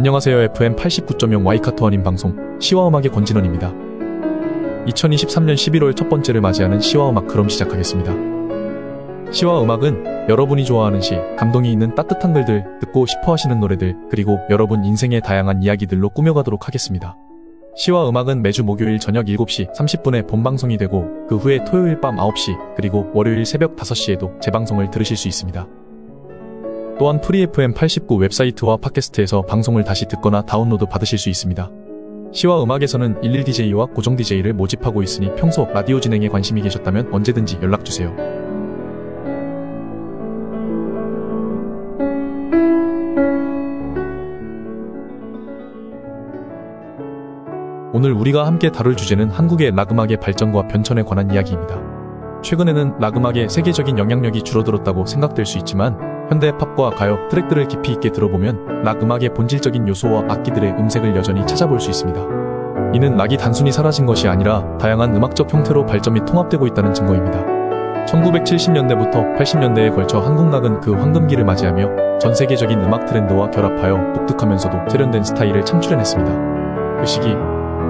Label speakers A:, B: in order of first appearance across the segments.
A: 안녕하세요. FM 89.0 와이카토 원인 방송 시와음악의 권진원입니다. 2023년 11월 첫 번째를 맞이하는 시와음악 그럼 시작하겠습니다. 시와음악은 여러분이 좋아하는 시, 감동이 있는 따뜻한 글들, 듣고 싶어 하시는 노래들, 그리고 여러분 인생의 다양한 이야기들로 꾸며가도록 하겠습니다. 시와 음악은 매주 목요일 저녁 7시 30분에 본방송이 되고 그 후에 토요일 밤 9시 그리고 월요일 새벽 5시에도 재방송을 들으실 수 있습니다. 또한 Free FM 89 웹사이트와 팟캐스트에서 방송을 다시 듣거나 다운로드 받으실 수 있습니다. 시와 음악에서는 11DJ와 고정 DJ를 모집하고 있으니 평소 라디오 진행에 관심이 계셨다면 언제든지 연락주세요. 오늘 우리가 함께 다룰 주제는 한국의 락음악의 발전과 변천에 관한 이야기입니다. 최근에는 락음악의 세계적인 영향력이 줄어들었다고 생각될 수 있지만 현대 팝과 가요 트랙들을 깊이 있게 들어보면 락 음악의 본질적인 요소와 악기들의 음색을 여전히 찾아볼 수 있습니다. 이는 락이 단순히 사라진 것이 아니라 다양한 음악적 형태로 발전 및 통합되고 있다는 증거입니다. 1970년대부터 80년대에 걸쳐 한국 락은 그 황금기를 맞이하며 전 세계적인 음악 트렌드와 결합하여 독특하면서도 세련된 스타일을 창출해냈습니다. 그 시기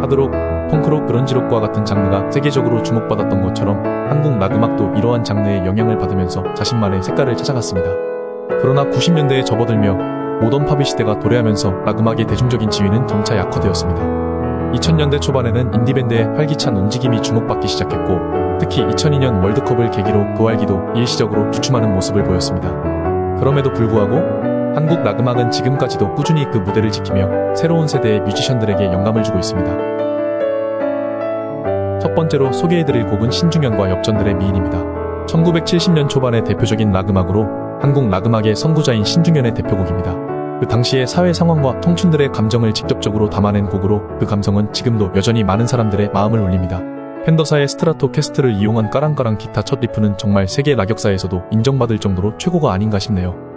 A: 하드록, 펑크록, 그런지록과 같은 장르가 세계적으로 주목받았던 것처럼 한국 락 음악도 이러한 장르의 영향을 받으면서 자신만의 색깔을 찾아갔습니다. 그러나 90년대에 접어들며 모던 팝의 시대가 도래하면서 락 음악의 대중적인 지위는 점차 약화되었습니다. 2000년대 초반에는 인디밴드의 활기찬 움직임이 주목받기 시작했고 특히 2002년 월드컵을 계기로 그 활기도 일시적으로 주춤하는 모습을 보였습니다. 그럼에도 불구하고 한국 락음악은 지금까지도 꾸준히 그 무대를 지키며 새로운 세대의 뮤지션들에게 영감을 주고 있습니다. 첫 번째로 소개해드릴 곡은 신중현과 엽전들의 미인입니다. 1970년 초반의 대표적인 락음악으로 한국 락음악의 선구자인 신중현의 대표곡입니다. 그 당시의 사회 상황과 청춘들의 감정을 직접적으로 담아낸 곡으로 그 감성은 지금도 여전히 많은 사람들의 마음을 울립니다. Fender사의 Stratocaster를 이용한 까랑까랑 기타 첫 riff는 정말 세계 락 역사에서도 인정받을 정도로 최고가 아닌가 싶네요.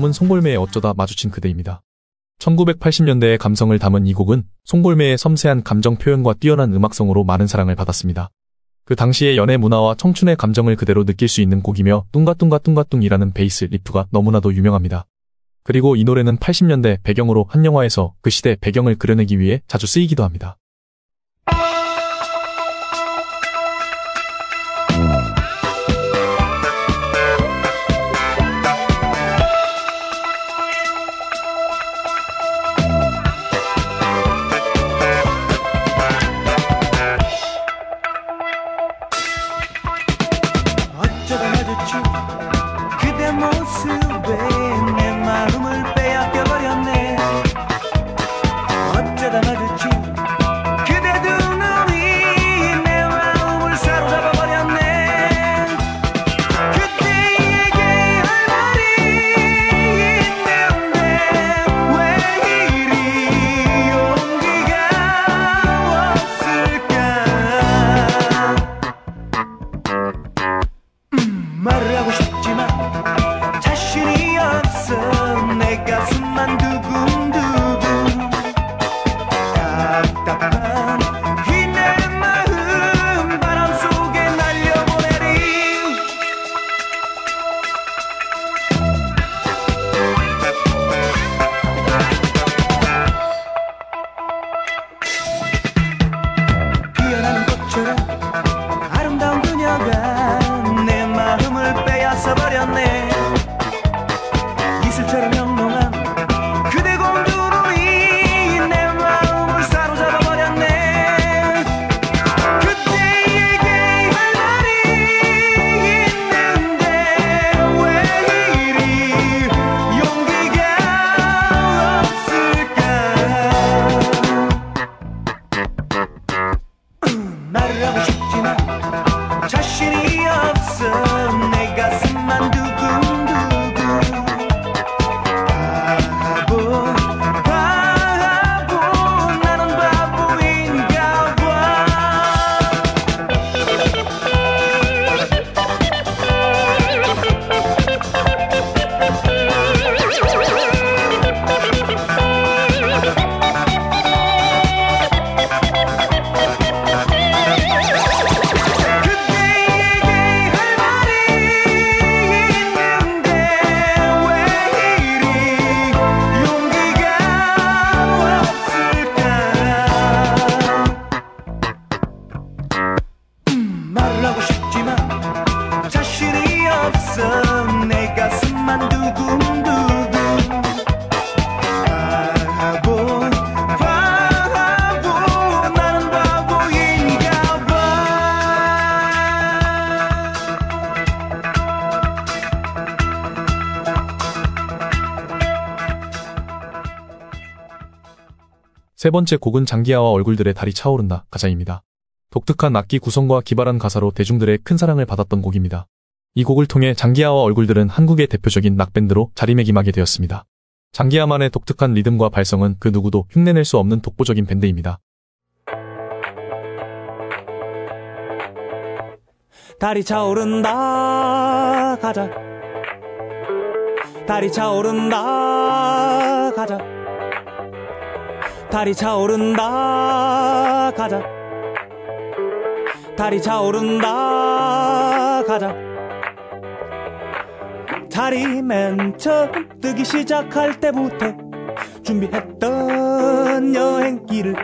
B: 다음은 송골매의 어쩌다 마주친 그대입니다. 1980년대의 감성을 담은 이 곡은 송골매의 섬세한 감정 표현과 뛰어난 음악성으로 많은 사랑을 받았습니다. 그 당시의 연애 문화와 청춘의 감정을 그대로 느낄 수 있는 곡이며 뚱가뚱가뚱가뚱이라는 베이스 리프가 너무나도 유명합니다. 그리고 이 노래는 80년대 배경으로 한 영화에서 그 시대 배경을 그려내기 위해 자주 쓰이기도 합니다. 세 번째 곡은 장기하와 얼굴들의 달이 차오른다 가사입니다. 독특한 악기 구성과 기발한 가사로 대중들의 큰 사랑을 받았던 곡입니다. 이 곡을 통해 장기하와 얼굴들은 한국의 대표적인 락밴드로 자리매김하게 되었습니다. 장기하만의 독특한 리듬과 발성은 그 누구도 흉내낼 수 없는 독보적인 밴드입니다.
C: 달이 차오른다 가자 달이 차오른다 가자 달이 차오른다. 가자. 달이 차오른다. 가자. 달이 맨 처음 뜨기 시작할 때부터 준비했던 여행길을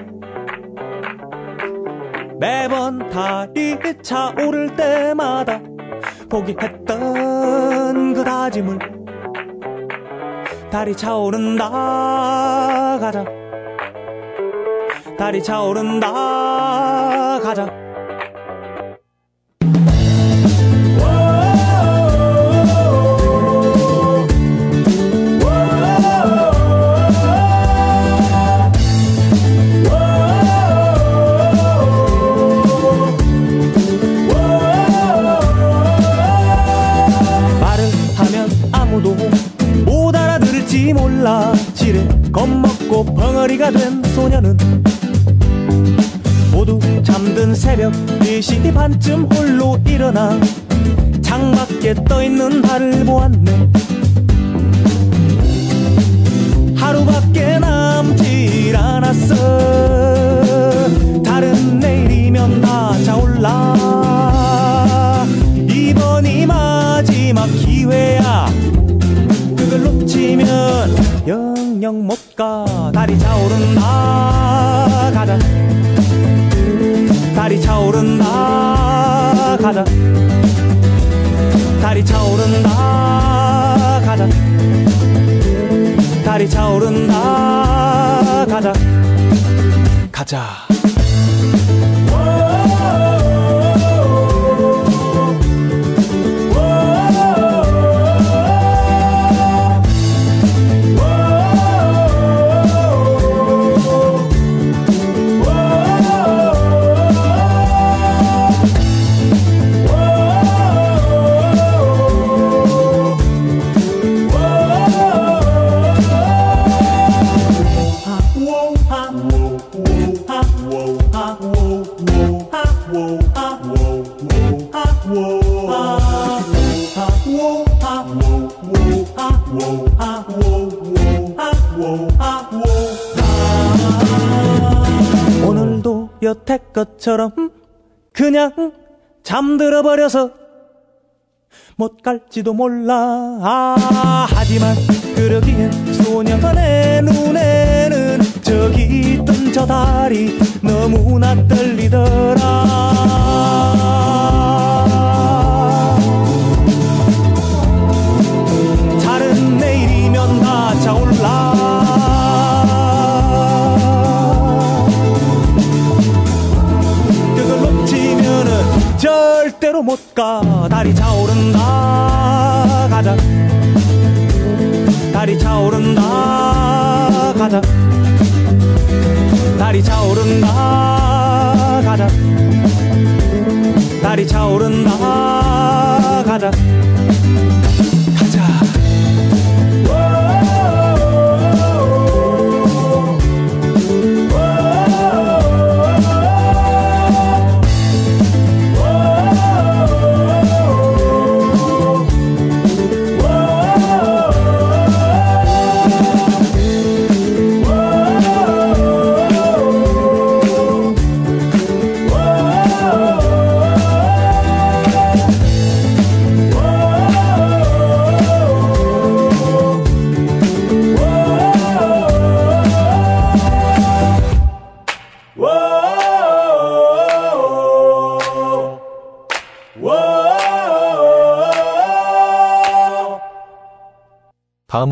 C: 매번 달이 차오를 때마다 포기했던 그 다짐을 달이 차오른다. 가자 달이 차오른다. 가자 네 반쯤 홀로 일어나 창밖에 떠있는 나를 보았네. 하루밖에 남질 않았어. 다른 내일이면 다 자올라. 이번이 마지막 기회야. 그걸 놓치면
B: 영영 못 가. 다리 자오른다 가자. 다리 차오른다 가자. 다리 차오른다 가자. 다리 차오른다 가자.
A: 가자.
B: 여태껏처럼 그냥 잠들어 버려서 못 갈지도 몰라. 아, 하지만 그러기엔 소년의 눈에는 저기 있던 저 달이 너무나 떨리더라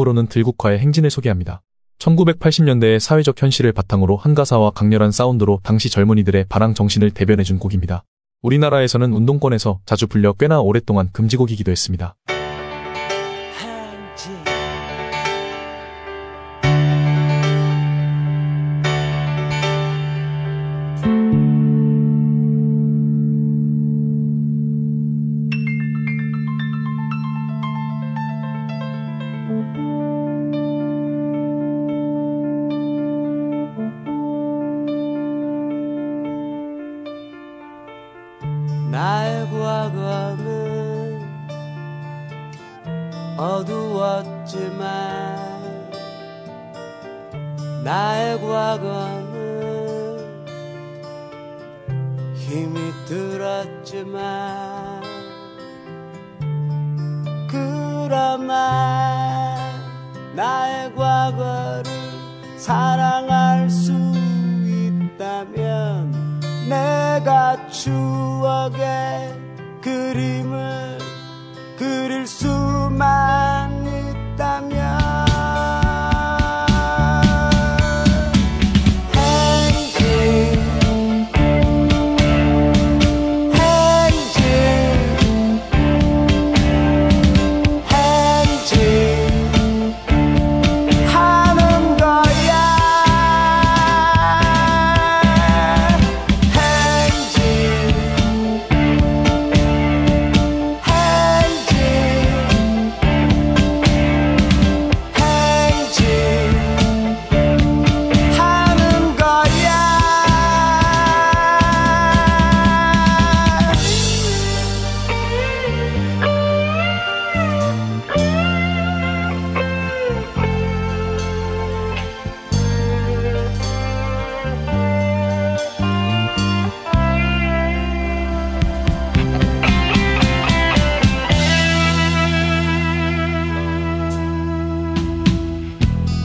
A: 다음으로는 들국화의 행진을 소개합니다. 1980년대의 사회적 현실을 바탕으로 한 가사와 강렬한 사운드로 당시 젊은이들의 바랑 정신을 대변해준 곡입니다. 우리나라에서는 운동권에서 자주 불려 꽤나 오랫동안 금지곡이기도 했습니다.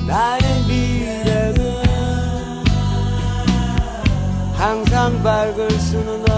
D: 나의 미래는 항상 밝을 수는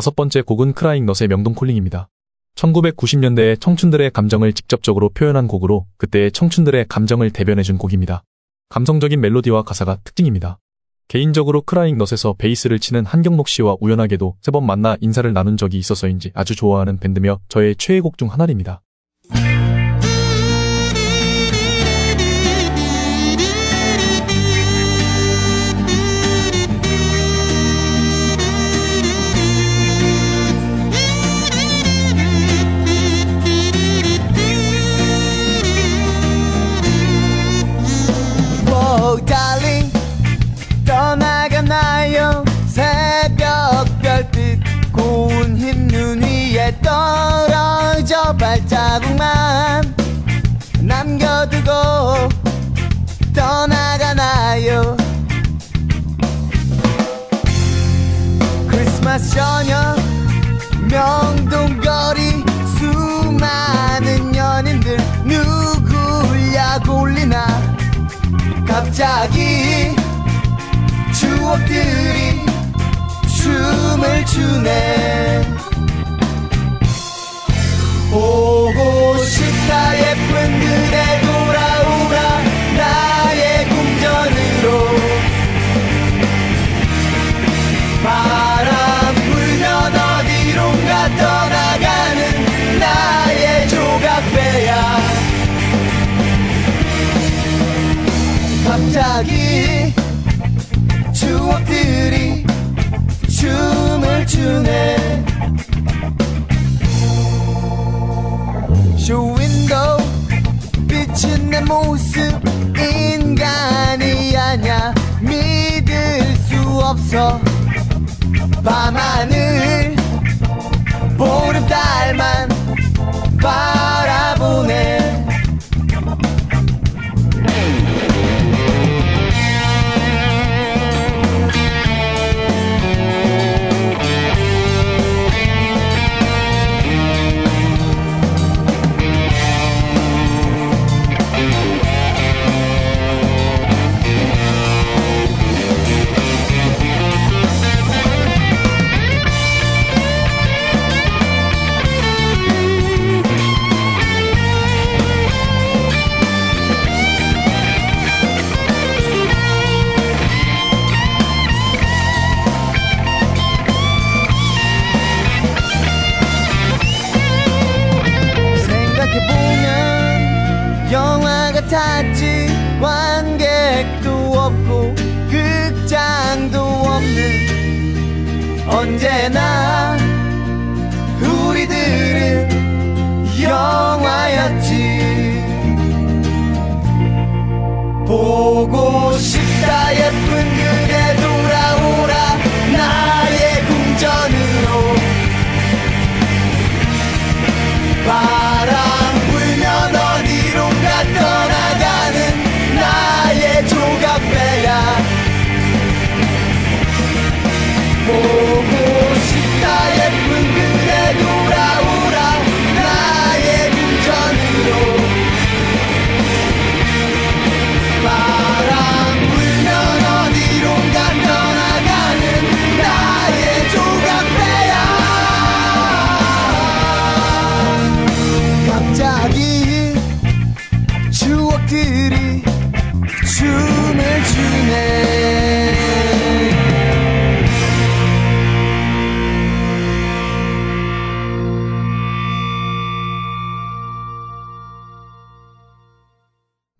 A: 다섯 번째 곡은 크라잉 넛의 명동 콜링입니다. 1990년대에 청춘들의 감정을 직접적으로 표현한 곡으로 그때의 청춘들의 감정을 대변해준 곡입니다. 감성적인 멜로디와 가사가 특징입니다. 개인적으로 크라잉 넛에서 베이스를 치는 한경록 씨와 우연하게도 세 번 만나 인사를 나눈 적이 있어서인지 아주 좋아하는 밴드며 저의 최애곡 중 하나입니다.
D: 발자국만 남겨두고 떠나가나요? 크리스마스 저녁 명동거리 수많은 연인들 누굴 골리나 갑자기 추억들이 춤을 추네 보고 싶다 예쁜 그대 돌아오라 나의 궁전으로. 바람 불면 어디론가 떠나가는 나의 조각배야. 갑자기 추억들이 춤을 추네 모습 인간이 아냐 믿을 수 없어. 밤하늘 보름달만
E: 바라보네.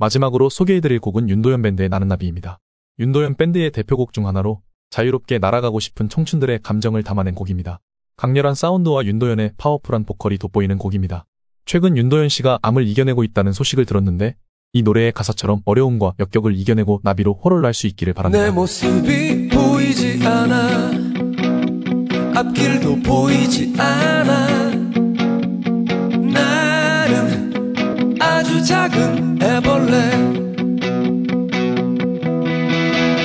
A: 마지막으로 소개해드릴 곡은 윤도현 밴드의 나는 나비입니다. 윤도현 밴드의 대표곡 중 하나로 자유롭게 날아가고 싶은 청춘들의 감정을 담아낸 곡입니다. 강렬한 사운드와 윤도현의 파워풀한 보컬이 돋보이는 곡입니다. 최근 윤도현 씨가 암을 이겨내고 있다는 소식을 들었는데 이 노래의 가사처럼 어려움과 역경을 이겨내고 나비로 호를 날 수 있기를 바랍니다.
F: 내 모습이 보이지 않아 앞길도 보이지 않아 작은 애벌레.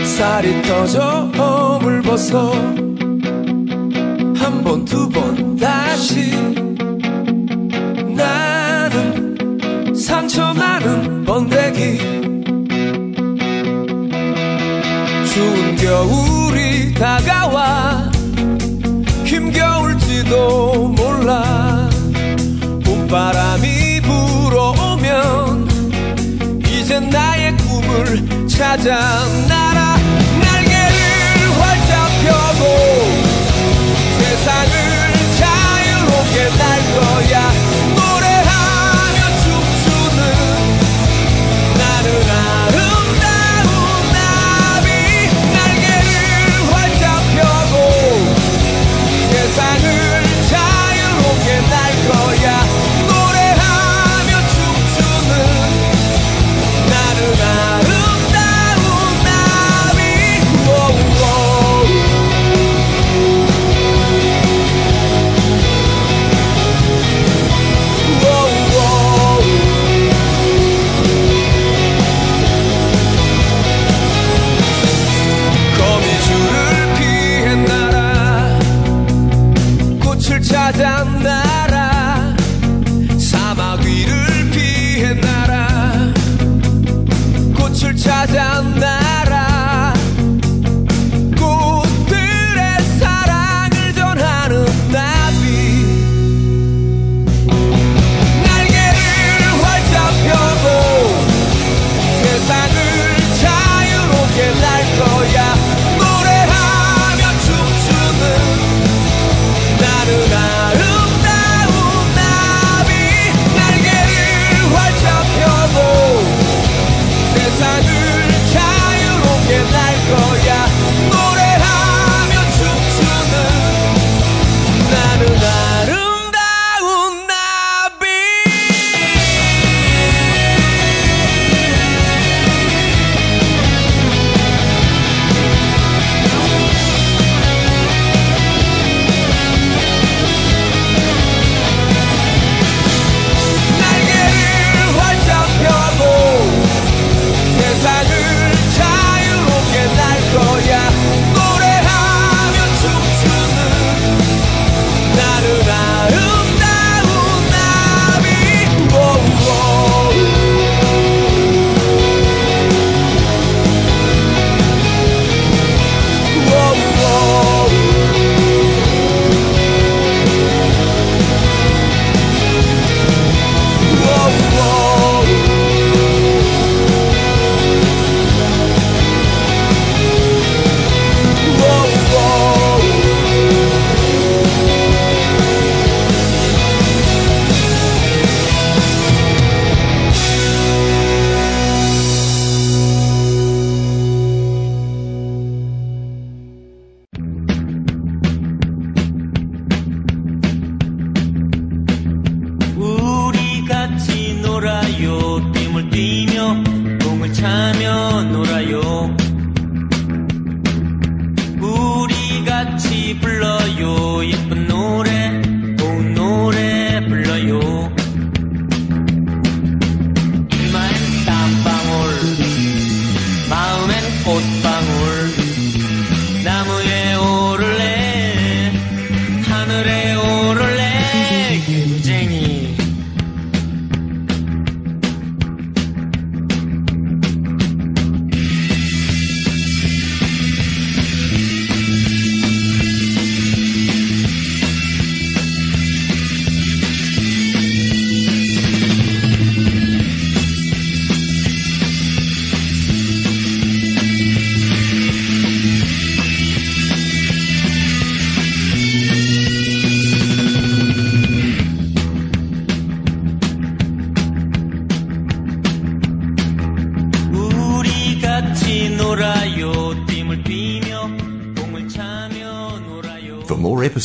F: 살이 터져 허물 벗어 한 번 두 번 다시. 나는 상처 많은 번데기. 추운 겨울이 다가와. 힘겨울지도 몰라 꿈을